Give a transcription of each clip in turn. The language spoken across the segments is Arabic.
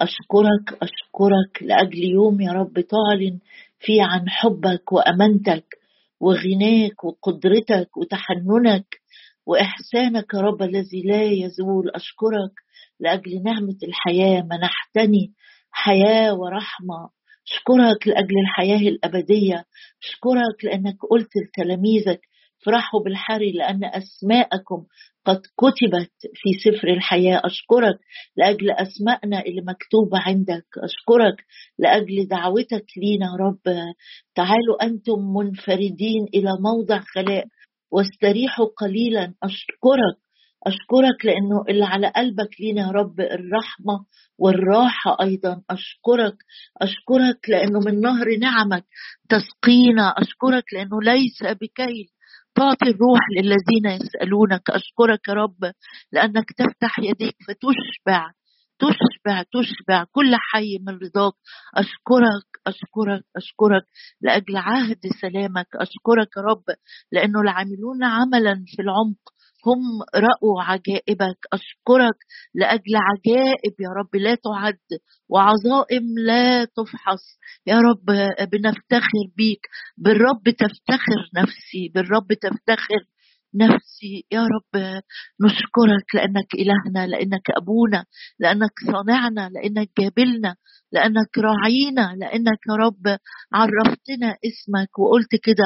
أشكرك أشكرك لأجل يوم يا رب تعلن فيه عن حبك وأمانتك وغناك وقدرتك وتحننك وإحسانك يا رب الذي لا يزول. أشكرك لأجل نعمة الحياة منحتني حياة ورحمة. أشكرك لأجل الحياة الأبدية. أشكرك لأنك قلت لتلاميذك افرحوا بالحري لأن أسماءكم قد كتبت في سفر الحياة. أشكرك لأجل أسماءنا اللي مكتوبة عندك. أشكرك لأجل دعوتك لينا رب. تعالوا أنتم منفردين إلى موضع خلاء واستريحوا قليلا. أشكرك. أشكرك لأنه اللي على قلبك لينا يا رب. الرحمة والراحة أيضا. أشكرك. أشكرك لأنه من نهر نعمك تسقينا. أشكرك لأنه ليس بكيل. تعطي الروح للذين يسألونك. أشكرك يا رب لأنك تفتح يديك فتشبع تشبع تشبع كل حي من رضاك. أشكرك أشكرك أشكرك لأجل عهد سلامك. أشكرك يا رب لأنه العاملون عملا في العمق هم رأوا عجائبك أشكرك لأجل عجائب يا رب لا تعد وعظائم لا تفحص. يا رب بنفتخر بيك بالرب تفتخر نفسي بالرب تفتخر نفسي يا رب نشكرك لأنك إلهنا لأنك أبونا لأنك صانعنا لأنك جابلنا لأنك راعينا لأنك يا رب عرفتنا اسمك. وقلت كده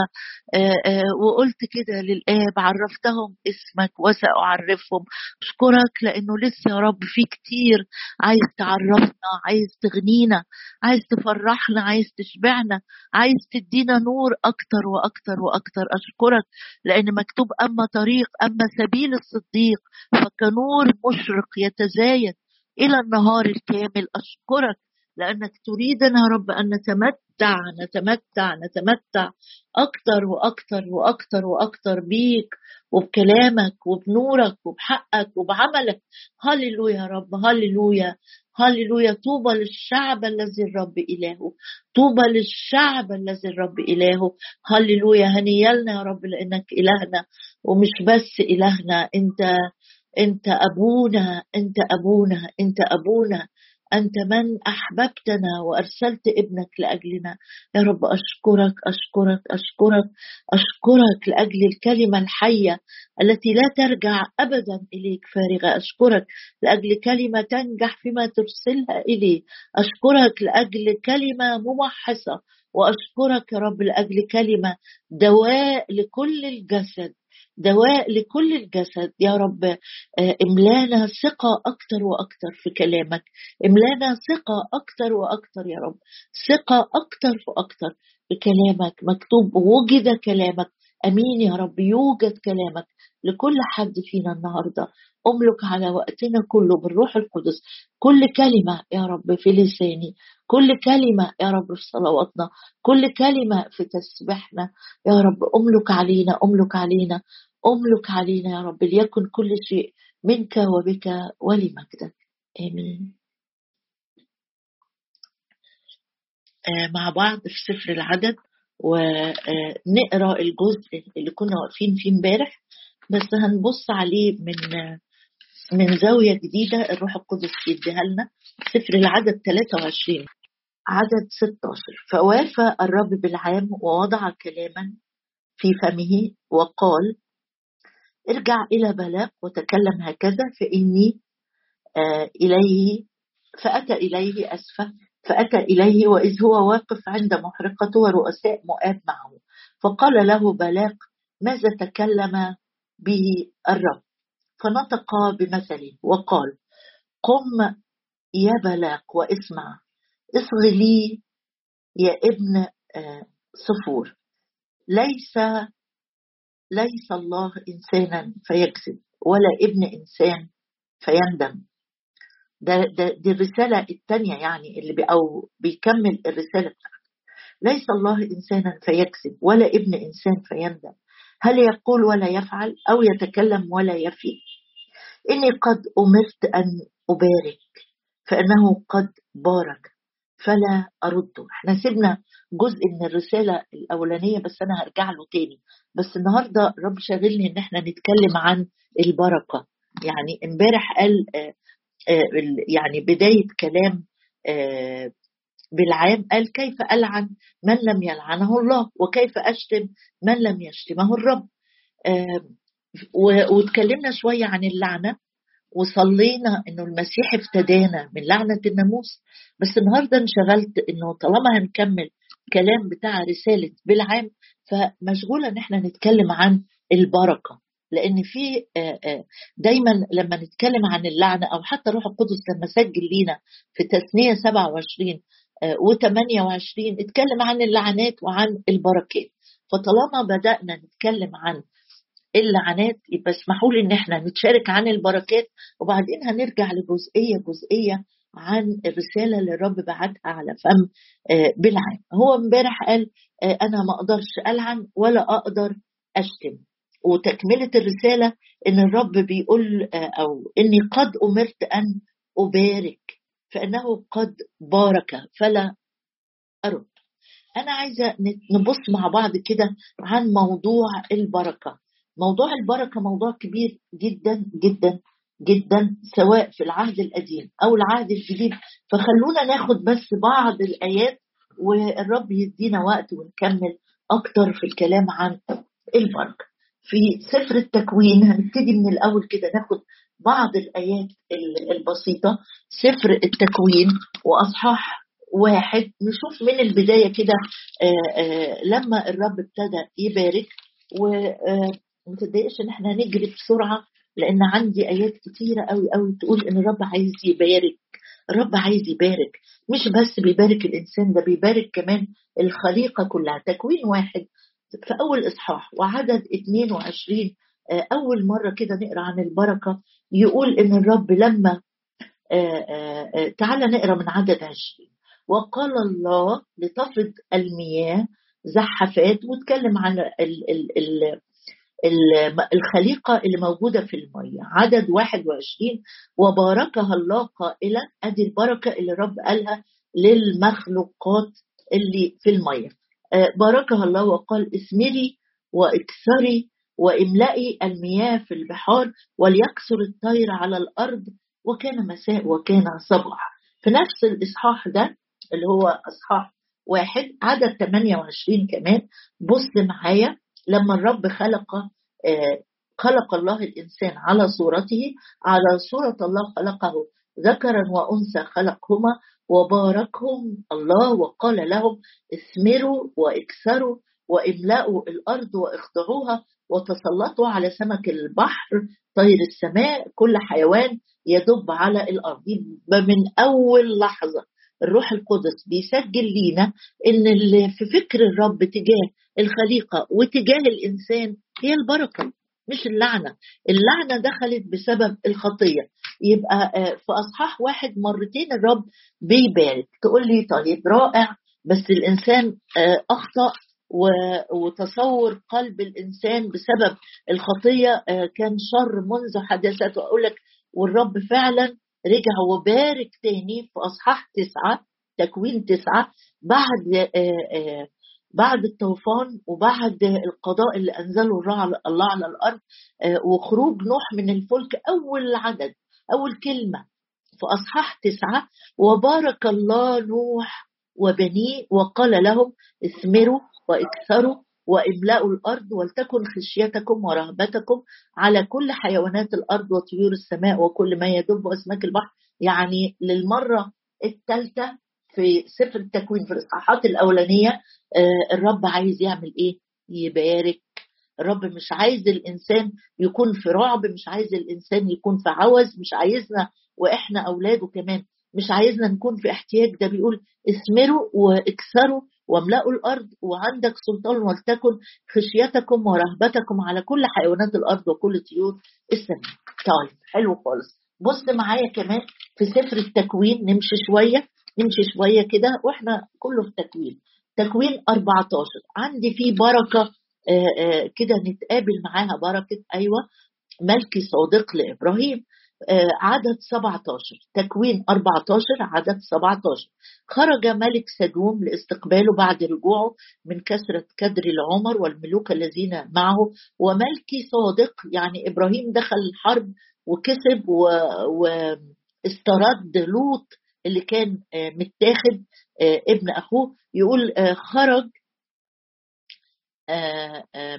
آه، آه، وقلت كده للآب عرفتهم اسمك وسأعرفهم. أشكرك لأنه لسه يا رب في كتير عايز تعرفنا عايز تغنينا عايز تفرحنا عايز تشبعنا عايز تدينا نور أكتر وأكتر وأكتر. أشكرك لأن مكتوب طريق أما سبيل الصديق فكنور مشرق يتزايد إلى النهار الكامل. أشكرك لأنك تريدنا يا رب أن نتمتع نتمتع نتمتع أكثر وأكثر وأكثر وأكثر بيك وبكلامك وبنورك وبحقك وبعملك. هللويا يا رب هللويا. هللويا طوبى للشعب الذي الرب إلهه. طوبى للشعب الذي الرب إلهه. هللويا هنيالنا يا رب لأنك إلهنا ومش بس إلهنا أنت أنت أبونا أنت أبونا أنت أبونا. أنت من أحببتنا وأرسلت ابنك لأجلنا. يا رب أشكرك أشكرك أشكرك أشكرك لأجل الكلمة الحية التي لا ترجع أبدا إليك فارغة. أشكرك لأجل كلمة تنجح فيما ترسلها إليه. أشكرك لأجل كلمة ممحصة. وأشكرك يا رب لأجل كلمة دواء لكل الجسد. دواء لكل الجسد. يا رب آه، املانا ثقة أكتر وأكتر في كلامك. املانا ثقة أكتر وأكتر يا رب. ثقة أكتر وأكتر في كلامك. مكتوب وجد كلامك. أمين يا رب يوجد كلامك لكل حد فينا النهارده. أملك على وقتنا كله بالروح القدس. كل كلمة يا رب في لساني. كل كلمة يا رب في صلواتنا. كل كلمة في تسبيحنا. يا رب أملك علينا أملك علينا أملك علينا يا رب ليكن كل شيء منك وبك ولمجدك. آمين. آه، مع بعض في سفر العدد ونقرا الجزء اللي كنا واقفين فيه امبارح بس هنبص عليه من من زاوية جديدة الروح القدس يديها لنا. سفر العدد 23 عدد 16 فوافى الرب بالعام ووضع كلاما في فمه وقال ارجع إلى بلاق وتكلم هكذا فإني آه إليه فأتى إليه أسفة فأتى إليه وإذ هو واقف عند محرقته ورؤساء مؤاب معه. فقال له بلاق ماذا تكلم به الرب؟ فنطق بمثله وقال قم يا بلاق واسمع اصغ لي يا ابن آه، صفور. ليس ليس الله إنسانا فيكذب ولا ابن إنسان فيندم. ده, ده دي الرسالة الثانية يعني اللي بي أو بيكمل الرسالة بتاعته. ليس الله إنسانا فيكذب ولا ابن إنسان فيندم. هل يقول ولا يفعل أو يتكلم ولا يفي إني قد أمرت أن أبارك فإنه قد بارك فلا أرده. إحنا سيبنا جزء من الرسالة الأولانية بس أنا هرجع له تاني. بس النهارده رب شاغلني إن إحنا نتكلم عن البركة. يعني إمبارح قال آه، آه، يعني بداية كلام بالعام قال كيف ألعن من لم يلعنه الله وكيف أشتم من لم يشتمه الرب. واتكلمنا شوية عن اللعنة وصلينا إنه المسيح افتدانا من لعنة الناموس. بس النهارده انشغلت إنه طالما هنكمل كلام بتاع رسالة بالعام فمشغولة إن إحنا نتكلم عن البركة. لأن في دايما لما نتكلم عن اللعنة أو حتى روح القدس لما سجل لينا في تثنية 27 و28 اتكلم عن اللعنات وعن البركات. فطالما بدأنا نتكلم عن اللعنات يبقى اسمحوا لي إن إحنا نتشارك عن البركات وبعدين هنرجع لجزئية جزئية عن الرسالة اللي الرب بعتها على فم آه، بالعام هو امبارح قال آه، أنا ما أقدرش ألعن ولا أقدر أشتم. وتكملة الرسالة إن الرب بيقول آه، أو إني قد أمرت أن أبارك فإنه قد بارك فلا أرد. أنا عايزة نبص مع بعض كده عن موضوع البركة. موضوع البركة موضوع كبير جدا جدا جدا سواء في العهد القديم أو العهد الجديد. فخلونا ناخد بس بعض الآيات والرب يدينا وقت ونكمل أكتر في الكلام عن البركة. في سفر التكوين هنبتدي من الأول كده ناخد بعض الآيات البسيطة. سفر التكوين وأصحاح واحد. نشوف من البداية كده لما الرب ابتدى يبارك وما تتضايقش إن إحنا نجري بسرعة لأن عندي آيات كتيرة قوي قوي تقول إن الرب عايز يبارك الرب عايز يبارك مش بس بيبارك الإنسان ده بيبارك كمان الخليقة كلها تكوين واحد. في أول إصحاح وعدد 22 آه، أول مرة كده نقرأ عن البركة يقول إن الرب لما آه، آه، تعالى نقرأ من عدد 20 وقال الله لتفض المياه زحفات واتكلم عن ال ال ال الخليقة اللي موجودة في المية. عدد 21 وباركها الله قائلا أدي البركة اللي الرب قالها للمخلوقات اللي في المية. آه، باركها الله وقال اسمري واكثري واملئي المياه في البحار وليكثر الطير على الأرض وكان مساء وكان صباح. في نفس الإصحاح ده اللي هو إصحاح واحد عدد 28 كمان بص معايا. لما الرب خلق آه، خلق الله الإنسان على صورته على صورة الله خلقه ذكرا وأنثى خلقهما وباركهم الله وقال لهم اثمروا وإكثروا واملأوا الأرض واخضعوها وتسلطوا على سمك البحر طير السماء كل حيوان يدب على الأرض. من أول لحظة الروح القدس بيسجل لينا إن اللي في فكر الرب تجاه الخليقة وتجاه الإنسان هي البركة مش اللعنة. اللعنة دخلت بسبب الخطية. يبقى آه، في أصحاح واحد مرتين الرب بيبارك. تقول لي طيب رائع بس الإنسان آه، أخطأ وتصور قلب الإنسان بسبب الخطية آه، كان شر منذ حدثته أقول لك والرب فعلا رجع وبارك تاني في أصحاح تسعة تكوين تسعة بعد بعد الطوفان وبعد القضاء اللي أنزله الله على الأرض آه، وخروج نوح من الفلك أول عدد أول كلمة. في اصحاح تسعة وبارك الله نوح وبنيه وقال لهم اثمروا وإكثروا وإملأوا الأرض ولتكن خشيتكم ورهبتكم على كل حيوانات الأرض وطيور السماء وكل ما يدب وأسماك البحر. يعني للمرة الثالثة في سفر التكوين في الإصحاحات الأولانية آه، الرب عايز يعمل إيه؟ يبارك. الرب مش عايز الإنسان يكون في رعب مش عايز الإنسان يكون في عوز مش عايزنا وإحنا أولاده كمان مش عايزنا نكون في احتياج. ده بيقول اثمروا واكثروا واملأوا الأرض وعندك سلطان ولتكن خشيتكم ورهبتكم على كل حيوانات الأرض وكل طيور السماء. طيب حلو خالص. بص معايا كمان في سفر التكوين نمشي شوية نمشي شوية كده وإحنا كله في تكوين. تكوين 14 عندي فيه بركة آه، آه، كده نتقابل معاها بركة. أيوة. ملكي صادق لإبراهيم آه، عدد 17 تكوين 14 عدد 17 خرج ملك سدوم لاستقباله بعد رجوعه من كثرة كدر العمر والملوك الذين معه. وملكي صادق يعني إبراهيم دخل الحرب وكسب واسترد لوط اللي كان متاخد. ابن أخوه يقول خرج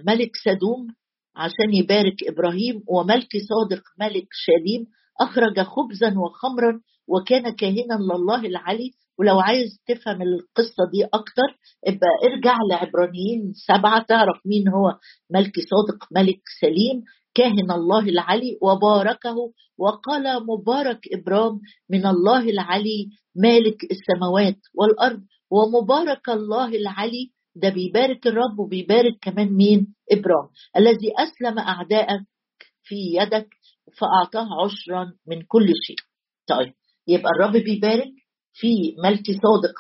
ملك سدوم عشان يبارك إبراهيم وملك صادق ملك شاليم أخرج خبزا وخمرا وكان كاهنا لله العلي. ولو عايز تفهم القصة دي أكتر ابقى ارجع لعبرانيين سبعة تعرف مين هو ملك صادق ملك سليم. كاهن الله العلي وباركه وقال مبارك إبرام من الله العلي مالك السماوات والأرض ومبارك الله العلي ده بيبارك الرب وبيبارك كمان مين؟ إبرام الذي أسلم أعدائك في يدك فأعطاه عشرا من كل شيء. طيب يبقى الرب بيبارك في ملك صادق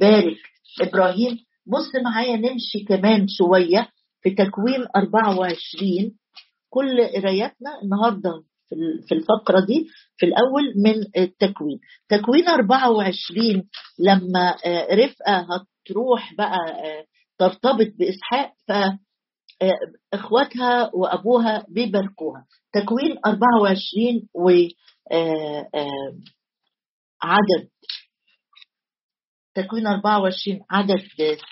بارك إبراهيم. بص معايا نمشي كمان شوية في تكوين 24 كل قراياتنا النهارده في الفقرة دي في الأول من التكوين. تكوين 24 لما آه، رفقة هتروح بقى آه، ترتبط بإسحاق ف آه، إخواتها وأبوها بيباركوها. تكوين 24 و عدد. تكوين 24 عدد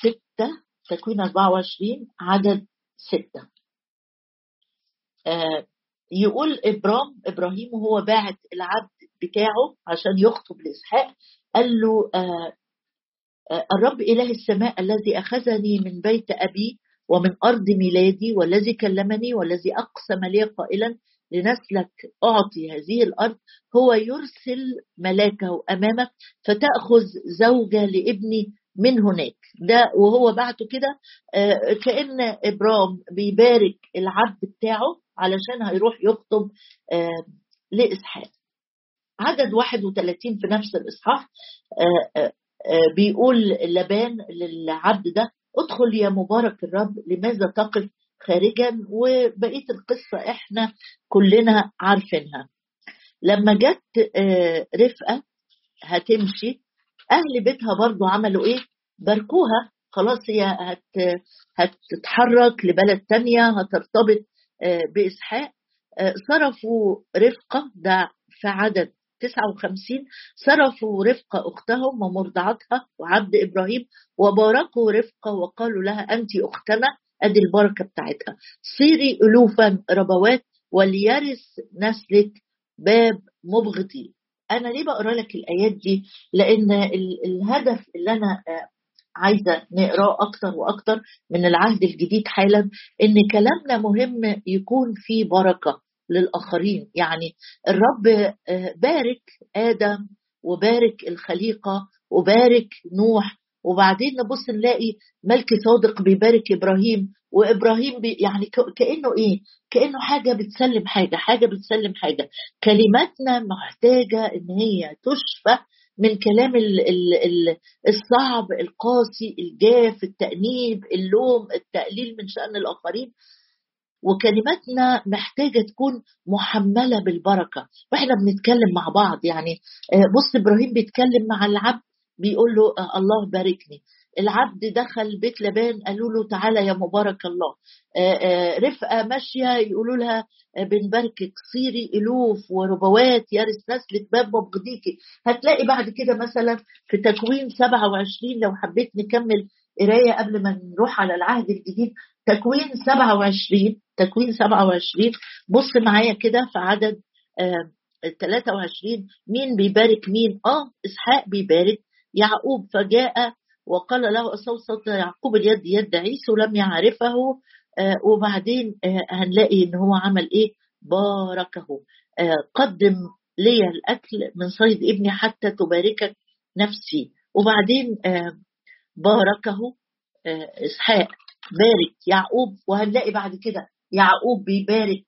ستة. تكوين 24 عدد ستة. آه يقول إبرام إبراهيم وهو باعت العبد بتاعه عشان يخطب لإسحاق قال له آه آه الرب إله السماء الذي أخذني من بيت أبي ومن أرض ميلادي والذي كلمني والذي أقسم لي قائلا لنسلك أعطي هذه الأرض هو يرسل ملاكه أمامك فتأخذ زوجة لابني من هناك. ده وهو بعته كده آه، كأن إبرام بيبارك العبد بتاعه علشان هيروح يخطب آه، لإسحاق. عدد 31 في نفس الإصحاح آه، بيقول لبان للعبد ده ادخل يا مبارك الرب لماذا تقف خارجا؟ وبقية القصة إحنا كلنا عارفينها. لما جت آه، رفقة هتمشي أهل بيتها برضو عملوا إيه؟ باركوها خلاص هي هت هتتحرك لبلد تانية هترتبط آه، بإسحاق آه، صرفوا رفقة ده في عدد 59 صرفوا رفقة أختهم ومرضعتها وعبد إبراهيم وباركوا رفقة وقالوا لها أنت أختنا أدي البركة بتاعتها. صيري الوفا ربوات وليرث نسلك باب مبغضي. أنا ليه بقرأ لك الآيات دي؟ لأن الهدف اللي أنا آه، عايزة نقراه أكتر وأكتر من العهد الجديد حالا إن كلامنا مهم يكون فيه بركة للآخرين. يعني الرب آه، بارك آدم وبارك الخليقة وبارك نوح وبعدين نبص نلاقي ملك صادق بيبارك إبراهيم وإبراهيم بي يعني كأنه إيه؟ كأنه حاجة بتسلم حاجة حاجة بتسلم حاجة. كلماتنا محتاجة إن هي تشفى من كلام الصعب القاسي الجاف التأنيب اللوم التقليل من شأن الآخرين. وكلماتنا محتاجة تكون محملة بالبركة. وإحنا بنتكلم مع بعض يعني آه، بص إبراهيم بيتكلم مع العبد بيقول له آه، الله باركني. العبد دخل بيت لبان قالوا له تعالى يا مبارك الله. آه، آه، رفقة ماشية يقولوا لها بنباركك صيري ألوف وربوات يارس نسلك باب مبغضيكي هتلاقي بعد كده مثلا في تكوين 27 لو حبيت نكمل قراية قبل ما نروح على العهد الجديد تكوين 27 تكوين 27 بص معايا كده في عدد 23 مين بيبارك مين؟ آه إسحاق بيبارك يعقوب فجاء وقال له صوت يعقوب اليد يد عيسو لم يعرفه آه، وبعدين آه، هنلاقي إن هو عمل إيه؟ باركه. آه، قدم لي الأكل من صيد ابني حتى تباركك نفسي. وبعدين باركه إسحاق. بارك يعقوب وهنلاقي بعد كده يعقوب بيبارك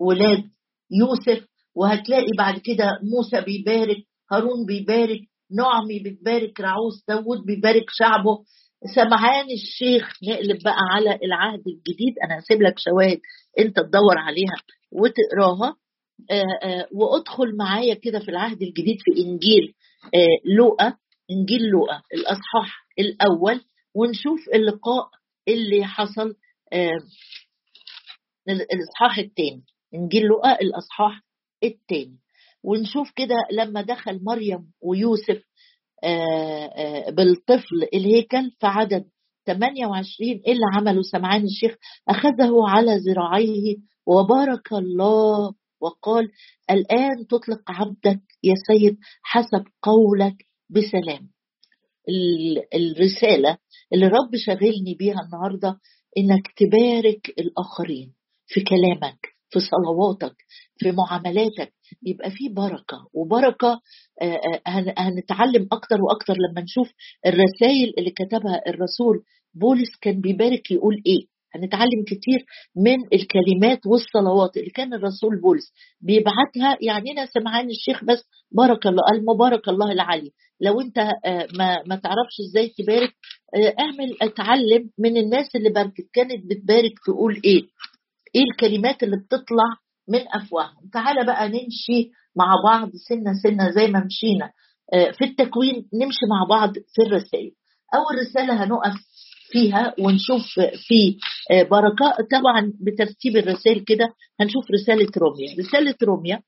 ولاد يوسف. وهتلاقي بعد كده موسى بيبارك هارون بيبارك نعمي بتبارك رعوس داود بيبارك شعبه. سمعان الشيخ نقلب بقى على العهد الجديد. أنا هسيب لك شواهد أنت تدور عليها وتقراها. آه، آه، وأدخل معايا كده في العهد الجديد في إنجيل آه، لوقا. إنجيل لوقا الأصحاح الأول. ونشوف اللقاء اللي حصل الأصحاح الثاني. إنجيل لوقا الأصحاح الثاني. ونشوف كده لما دخل مريم ويوسف آه، آه، بالطفل الهيكل في عدد 28 إيه اللي عمله؟ سمعان الشيخ أخذه على ذراعيه وبارك الله وقال الآن تطلق عبدك يا سيد حسب قولك بسلام. الرسالة اللي رب شغلني بيها النهاردة إنك تبارك الآخرين في كلامك في صلواتك في معاملاتك يبقى في آه، آه، هنتعلم أكتر وأكتر لما نشوف الرسائل اللي كتبها الرسول بولس كان بيبارك يقول إيه. هنتعلم كتير من الكلمات والصلوات اللي كان الرسول بولس بيبعتها. يعني أنا سمعان الشيخ بس بارك الله قال مبارك الله العلي. لو أنت ما ما تعرفش إزاي تبارك اعمل اتعلم من الناس اللي باركت. كانت بتبارك تقول إيه؟ إيه الكلمات اللي بتطلع من أفواههم. تعالى بقى نمشي مع بعض سنة سنة زي ما مشينا. آه، في التكوين نمشي مع بعض في الرسائل. أول رسالة هنقف فيها ونشوف في آه، بركة. طبعا بترتيب الرسائل كده هنشوف رسالة روميا. رسالة روميا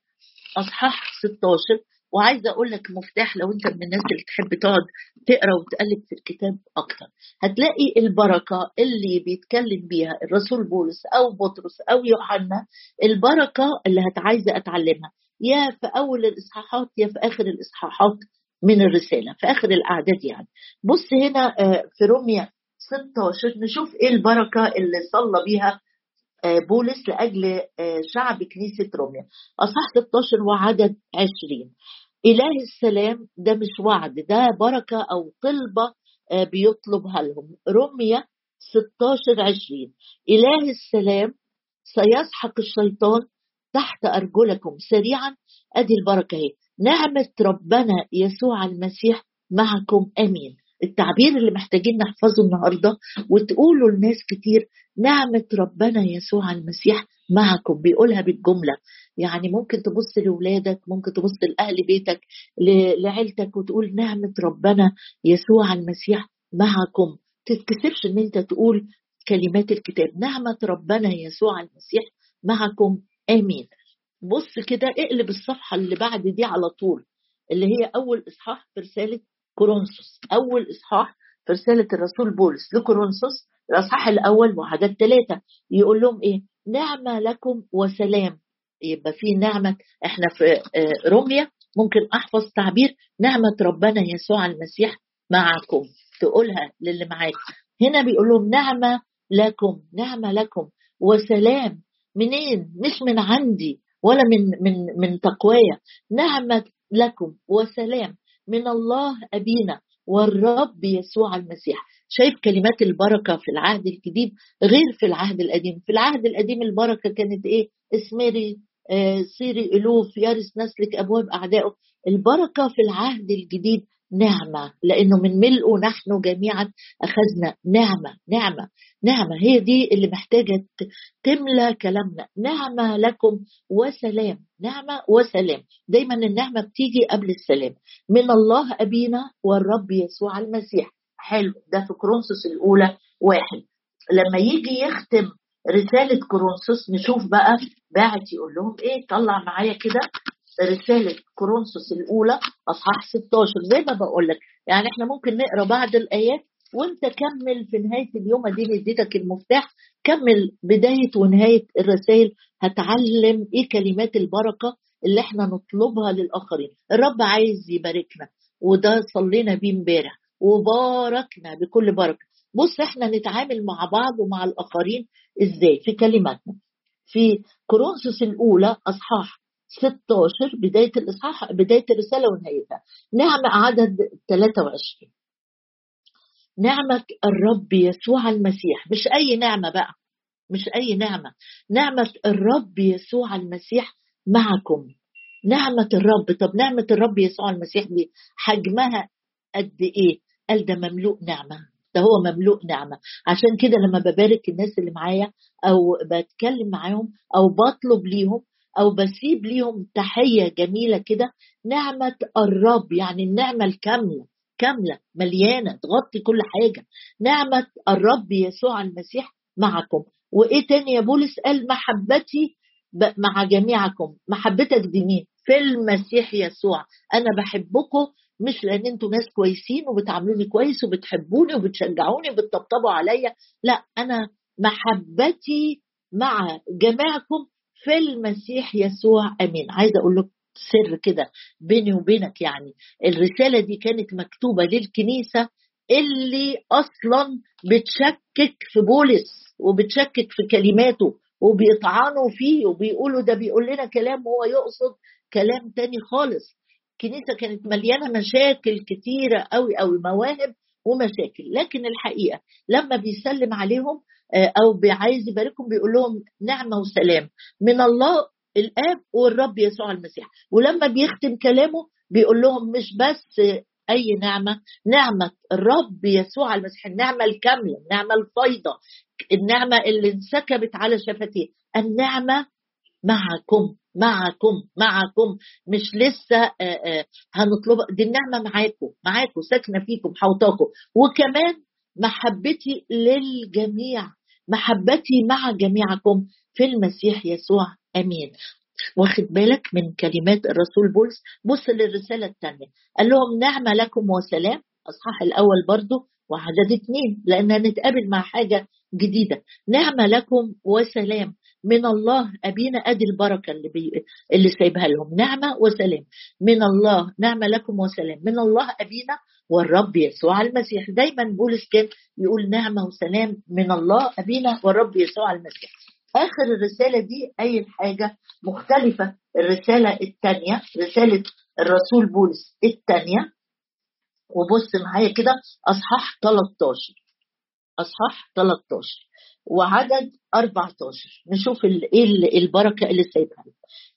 أصحاح 16 وعايزة أقول لك مفتاح لو أنت من الناس اللي تحب تقعد تقرأ وتقلب في الكتاب أكتر. هتلاقي البركة اللي بيتكلم بيها الرسول بولس أو بطرس أو يوحنا البركة اللي هتعايزه أتعلمها. يا في أول الإصحاحات يا في آخر الإصحاحات من الرسالة في آخر الأعداد يعني. بص هنا آه، في روميا 16 نشوف إيه البركة اللي صلى بيها بولس لأجل آه، شعب كنيسة روميا. اصح 16 وعدد 20 إله السلام ده مش وعد ده بركة أو طلبة آه، بيطلبها لهم روميا 16 20 إله السلام سيسحق الشيطان تحت أرجلكم. سريعا أدي البركة أهي. نعمة ربنا يسوع المسيح معكم. آمين. التعبير اللي محتاجين نحفظه النهارده وتقولوا لناس كتير نعمة ربنا يسوع المسيح معكم بيقولها بالجملة. يعني ممكن تبص لأولادك ممكن تبص لأهل بيتك لعيلتك وتقول نعمة ربنا يسوع المسيح معكم. تتكسفش إن أنت تقول كلمات الكتاب. نعمة ربنا يسوع المسيح معكم. آمين. بص كده اقلب الصفحة اللي بعد دي على طول اللي هي أول إصحاح في رسالة كورنثوس. أول إصحاح في رسالة الرسول بولس لكورنثوس الأصحاح الأول وعدد ثلاثة يقول لهم إيه؟ نعمة لكم وسلام. يبقى في نعمة. إحنا في آه، روميا ممكن أحفظ تعبير نعمة ربنا يسوع المسيح معكم تقولها للي معاك. هنا بيقول لهم نعمة لكم نعمة لكم وسلام. منين؟ مش من عندي ولا من من من تقوايا. نعمة لكم وسلام. من الله أبينا والرب يسوع المسيح. شايف كلمات البركة في العهد الجديد غير في العهد القديم؟ في العهد القديم البركة كانت إيه؟ اسمري آه سيري ألوف يرث نسلك أبواب أعدائه. البركة في العهد الجديد نعمة لأنه من ملئه نحن جميعا أخذنا نعمة نعمة نعمة. هي دي اللي محتاجة تملى كلامنا. نعمة لكم وسلام نعمة وسلام. دايما النعمة بتيجي قبل السلام. من الله أبينا والرب يسوع المسيح. حلو. ده في كرونسوس الأولى واحد. لما يجي يختم رسالة كورنثوس نشوف بقى باعت يقول لهم إيه؟ طلع معايا كده. رسالة كورنثوس الأولى أصحاح 16 زي ما بقول لك يعني إحنا ممكن نقرأ بعض الآيات وأنت كمل في نهاية اليوم. اديني اديتك المفتاح. كمل بداية ونهاية الرسائل. هتعلم إيه كلمات البركة اللي إحنا نطلبها للآخرين. الرب عايز يباركنا وده صلينا بيه إمبارح. وباركنا بكل بركة. بص إحنا نتعامل مع بعض ومع الآخرين إزاي؟ في كلماتنا. في كورنثوس الأولى أصحاح 16 بداية الإصحاح بداية الرسالة ونهايتها نعمة عدد 23 نعمة الرب يسوع المسيح. مش أي نعمة بقى. مش أي نعمة. نعمة الرب يسوع المسيح معكم. نعمة الرب. طب نعمة الرب يسوع المسيح دي حجمها قد إيه؟ قال ده مملوء نعمة. ده هو مملوء نعمة. عشان كده لما ببارك الناس اللي معايا أو بتكلم معاهم أو بطلب ليهم أو بسيب ليهم تحية جميلة كده نعمة الرب يعني النعمة الكاملة كاملة مليانة تغطي كل حاجة. نعمة الرب يسوع المسيح معكم. وإيه تاني يا بولس؟ قال محبتي مع جميعكم. محبتك دي مين؟ في المسيح يسوع. أنا بحبكم مش لأن أنتوا ناس كويسين وبتعاملوني كويس وبتحبوني وبتشجعوني وبتطبطبوا عليا. لا أنا محبتي مع جميعكم في المسيح يسوع آمين. عايزه أقول لكم سر كده بيني وبينك يعني. الرسالة دي كانت مكتوبة للكنيسة اللي أصلا بتشكك في بولس وبتشكك في كلماته وبيطعنوا فيه وبيقولوا ده بيقول لنا كلام هو يقصد كلام تاني خالص. الكنيسة كانت مليانة مشاكل كتيرة قوي قوي مواهب ومشاكل. لكن الحقيقة لما بيسلم عليهم أو عايز يباركهم بيقول لهم نعمة وسلام. من الله الآب والرب يسوع المسيح. ولما بيختم كلامه بيقول لهم مش بس أي نعمة نعمة الرب يسوع المسيح النعمة الكاملة النعمة الفيضه النعمة اللي انسكبت على شفتيه. النعمة معكم معكم معكم. مش لسه آه، آه، هنطلب دي النعمة معاكم معاكم ساكنة فيكم حوطاكم وكمان محبتي للجميع. محبتي مع جميعكم في المسيح يسوع. آمين. واخد بالك من كلمات الرسول بولس؟ بص للرسالة الثانية قال لهم نعمة لكم وسلام. أصحاح الأول برضو وعدد اثنين لأن هنتقابل مع حاجة جديدة. نعمة لكم وسلام. من الله أبينا أدي البركة اللي, بي... اللي سايبها لهم. نعمة وسلام. من الله نعمة لكم وسلام. من الله أبينا والرب يسوع المسيح. دايما بولس كان يقول نعمة وسلام. من الله أبينا والرب يسوع المسيح. آخر الرسالة دي أي حاجة مختلفة؟ الرسالة الثانية رسالة الرسول بولس الثانية وبص معايا كده أصحاح 13 أصحاح 13 وعدد 14 نشوف إيه البركة اللي سايبها.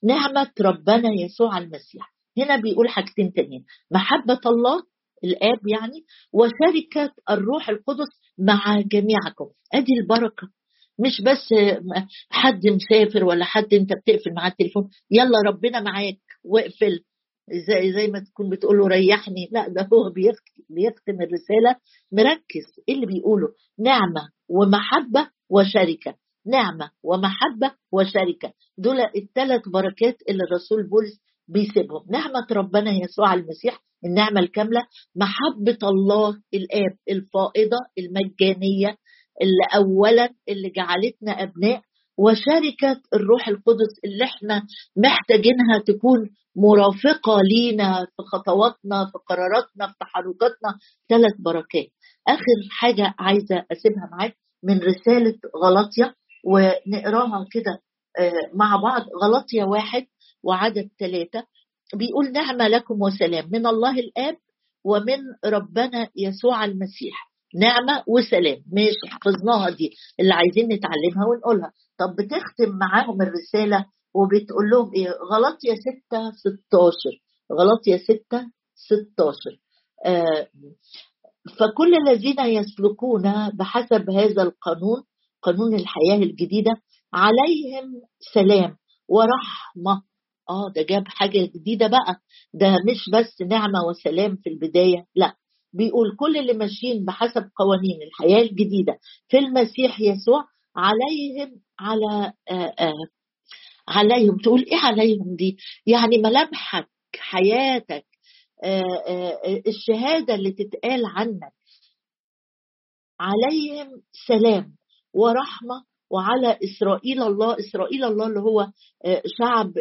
نعمة ربنا يسوع المسيح. هنا بيقول حاجتين تانيين. محبة الله الآب يعني وشركة الروح القدس مع جميعكم. أدي البركة. مش بس حد مسافر ولا حد أنت بتقفل معاه التليفون. يلا ربنا معاك. واقفل. زي زي ما تكون بتقول له ريحني؟ لا ده هو بيختم الرسالة مركز. إيه اللي بيقوله؟ نعمة ومحبة وشركة. نعمة ومحبة وشركة. دول الثلاث بركات اللي الرسول بولس بيسيبهم. نعمة ربنا يسوع المسيح النعمة الكاملة. محبة الله الآب الفائضة المجانية اللي اولا اللي جعلتنا أبناء وشركة الروح القدس اللي إحنا محتاجينها تكون مرافقة لينا في خطواتنا في قراراتنا في تحركاتنا. ثلاث بركات. آخر حاجة عايزة أسيبها معاك من رسالة غلطيه ونقراها كده آه، مع بعض. غلطيه واحد وعدد ثلاثة. بيقول نعمة لكم وسلام. من الله الآب ومن ربنا يسوع المسيح. نعمة وسلام. ماشي حفظناها دي. اللي عايزين نتعلمها ونقولها. طب بتختم معاهم الرسالة وبتقول لهم إيه؟ غلط يا ستة 16 غلط يا ستة 16 آه فكل الذين يسلكون بحسب هذا القانون قانون الحياة الجديدة عليهم سلام ورحمة. آه ده جاب حاجة جديدة بقى. ده مش بس نعمة وسلام في البداية لا. بيقول كل اللي ماشيين بحسب قوانين الحياة الجديدة. في المسيح يسوع عليهم على آه، آه، عليهم. تقول إيه عليهم دي؟ يعني ملامحك حياتك آه، الشهادة اللي تتقال عنك. عليهم سلام ورحمة. وعلى إسرائيل الله إسرائيل الله اللي هو شعب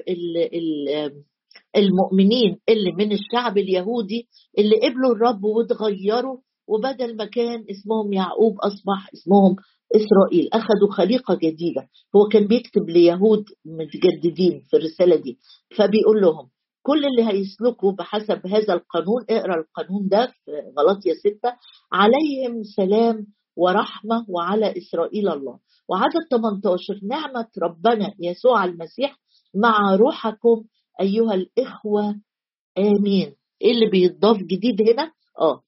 المؤمنين اللي من الشعب اليهودي اللي قبلوا الرب وتغيروا وبدل ما كان اسمهم يعقوب أصبح اسمهم إسرائيل أخذوا خليقة جديدة. هو كان بيكتب ليهود متجددين في الرسالة دي. فبيقول لهم كل اللي هيسلكوا بحسب هذا القانون اقرأ القانون ده في غلطية ستة عليهم سلام ورحمة وعلى إسرائيل الله. وعدد 18 نعمة ربنا يسوع المسيح مع روحكم أيها الإخوة. آمين. إيه اللي بيتضاف جديد هنا؟ آه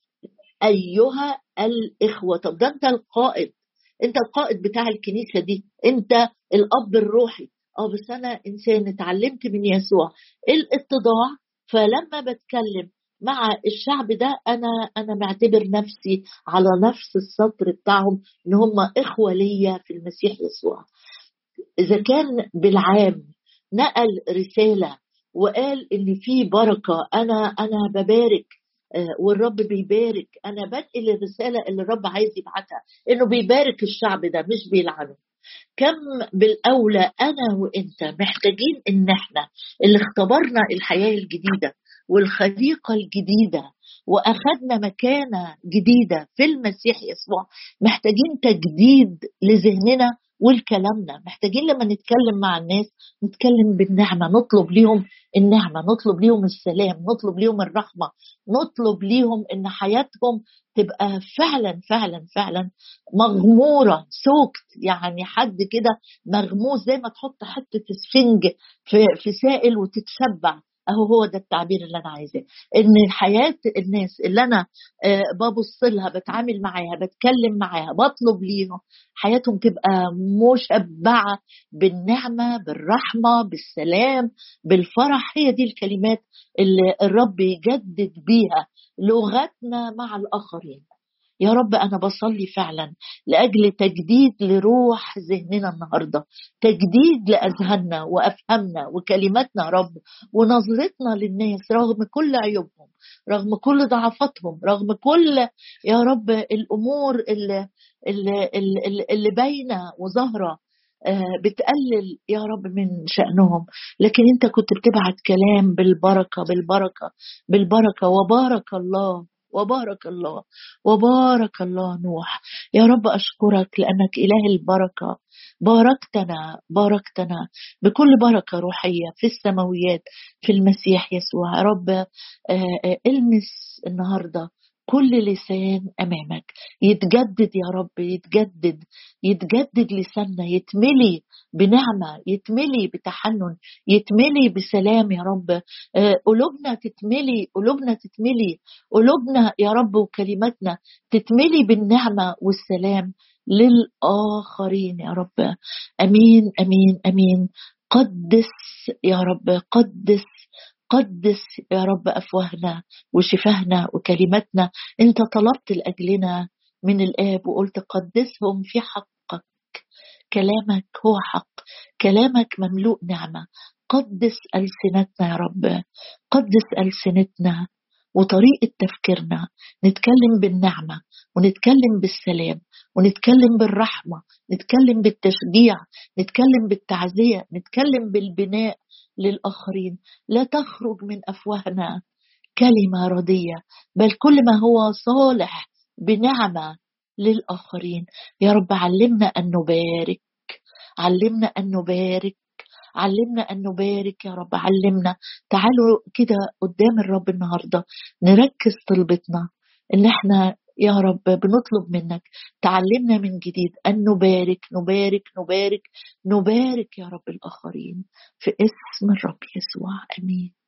أيها الإخوة. طب ده أنت القائد. أنت القائد بتاع الكنيسة دي أنت الأب الروحي. آه بس أنا إنسان اتعلمت من يسوع. الاتضاع فلما بتكلم مع الشعب ده أنا أنا معتبر نفسي على نفس السطر بتاعهم إن هم إخوة ليا في المسيح يسوع. إذا كان بالعام نقل رسالة وقال إن في بركة أنا أنا ببارك والرب بيبارك. أنا بنقل الرسالة اللي الرب عايز يبعتها إنه بيبارك الشعب ده مش بيلعنه. كم بالأولى أنا وأنت محتاجين إن إحنا اللي اختبرنا الحياة الجديدة والخليقة الجديدة وأخذنا مكانة جديدة في المسيح يسوع محتاجين تجديد لذهننا والكلامنا. محتاجين لما نتكلم مع الناس نتكلم بالنعمة نطلب ليهم النعمة نطلب ليهم السلام نطلب ليهم الرحمة نطلب ليهم إن حياتهم تبقى فعلا فعلا فعلا مغمورة سوكت يعني حد كده مغموس زي ما تحط حتة اسفنج في في سائل وتتشبع. أهو هو ده التعبير اللي أنا عايزاه. إن حياه الناس اللي أنا آه، ببص لها بتعامل معاها بتكلم معاها بطلب ليهم حياتهم تبقى مشبعة بالنعمة بالرحمة بالسلام بالفرح. هي دي الكلمات اللي الرب يجدد بيها لغتنا مع الآخرين. يا رب أنا بصلي فعلا لأجل تجديد لروح ذهننا النهارده تجديد لأذهاننا وأفهامنا وكلماتنا يا رب ونظرتنا للناس رغم كل عيوبهم رغم كل ضعفاتهم رغم كل يا رب الأمور اللي اللي, اللي, اللي باينة وظاهرة آه، بتقلل يا رب من شأنهم. لكن أنت كنت بتبعت كلام بالبركة بالبركة بالبركة وبارك الله وبارك الله وبارك الله نوح. يا رب أشكرك لأنك إله البركة. باركتنا باركتنا بكل بركة روحية في السماويات في المسيح يسوع. يا رب آه، آه، المس النهارده كل لسان أمامك. يتجدد يا رب يتجدد يتجدد لساننا يتملي بنعمة يتملي بتحنن يتملي بسلام يا رب. آه، قلوبنا تتملي قلوبنا تتملي قلوبنا يا رب وكلماتنا تتملي بالنعمة والسلام للآخرين يا رب. آمين آمين آمين. قدس يا رب قدس قدس يا رب أفواهنا وشفاهنا وكلماتنا. انت طلبت لأجلنا من الآب وقلت قدسهم في حقك كلامك هو حق. كلامك مملوء نعمة. قدس ألسنتنا يا رب. قدس ألسنتنا وطريقة تفكيرنا. نتكلم بالنعمة ونتكلم بالسلام ونتكلم بالرحمة. نتكلم بالتشجيع. نتكلم بالتعزية. نتكلم بالبناء للآخرين. لا تخرج من أفواهنا كلمة ردية بل كل ما هو صالح بنعمة للآخرين. يا رب علمنا أن نبارك. علمنا أن نبارك. علمنا أن نبارك يا رب. علمنا. تعالوا كده قدام الرب النهارده. نركز طلبتنا. إن إحنا يا رب بنطلب منك. تعلمنا من جديد أن نبارك. نبارك. نبارك. نبارك يا رب الآخرين. في اسم الرب يسوع. أمين.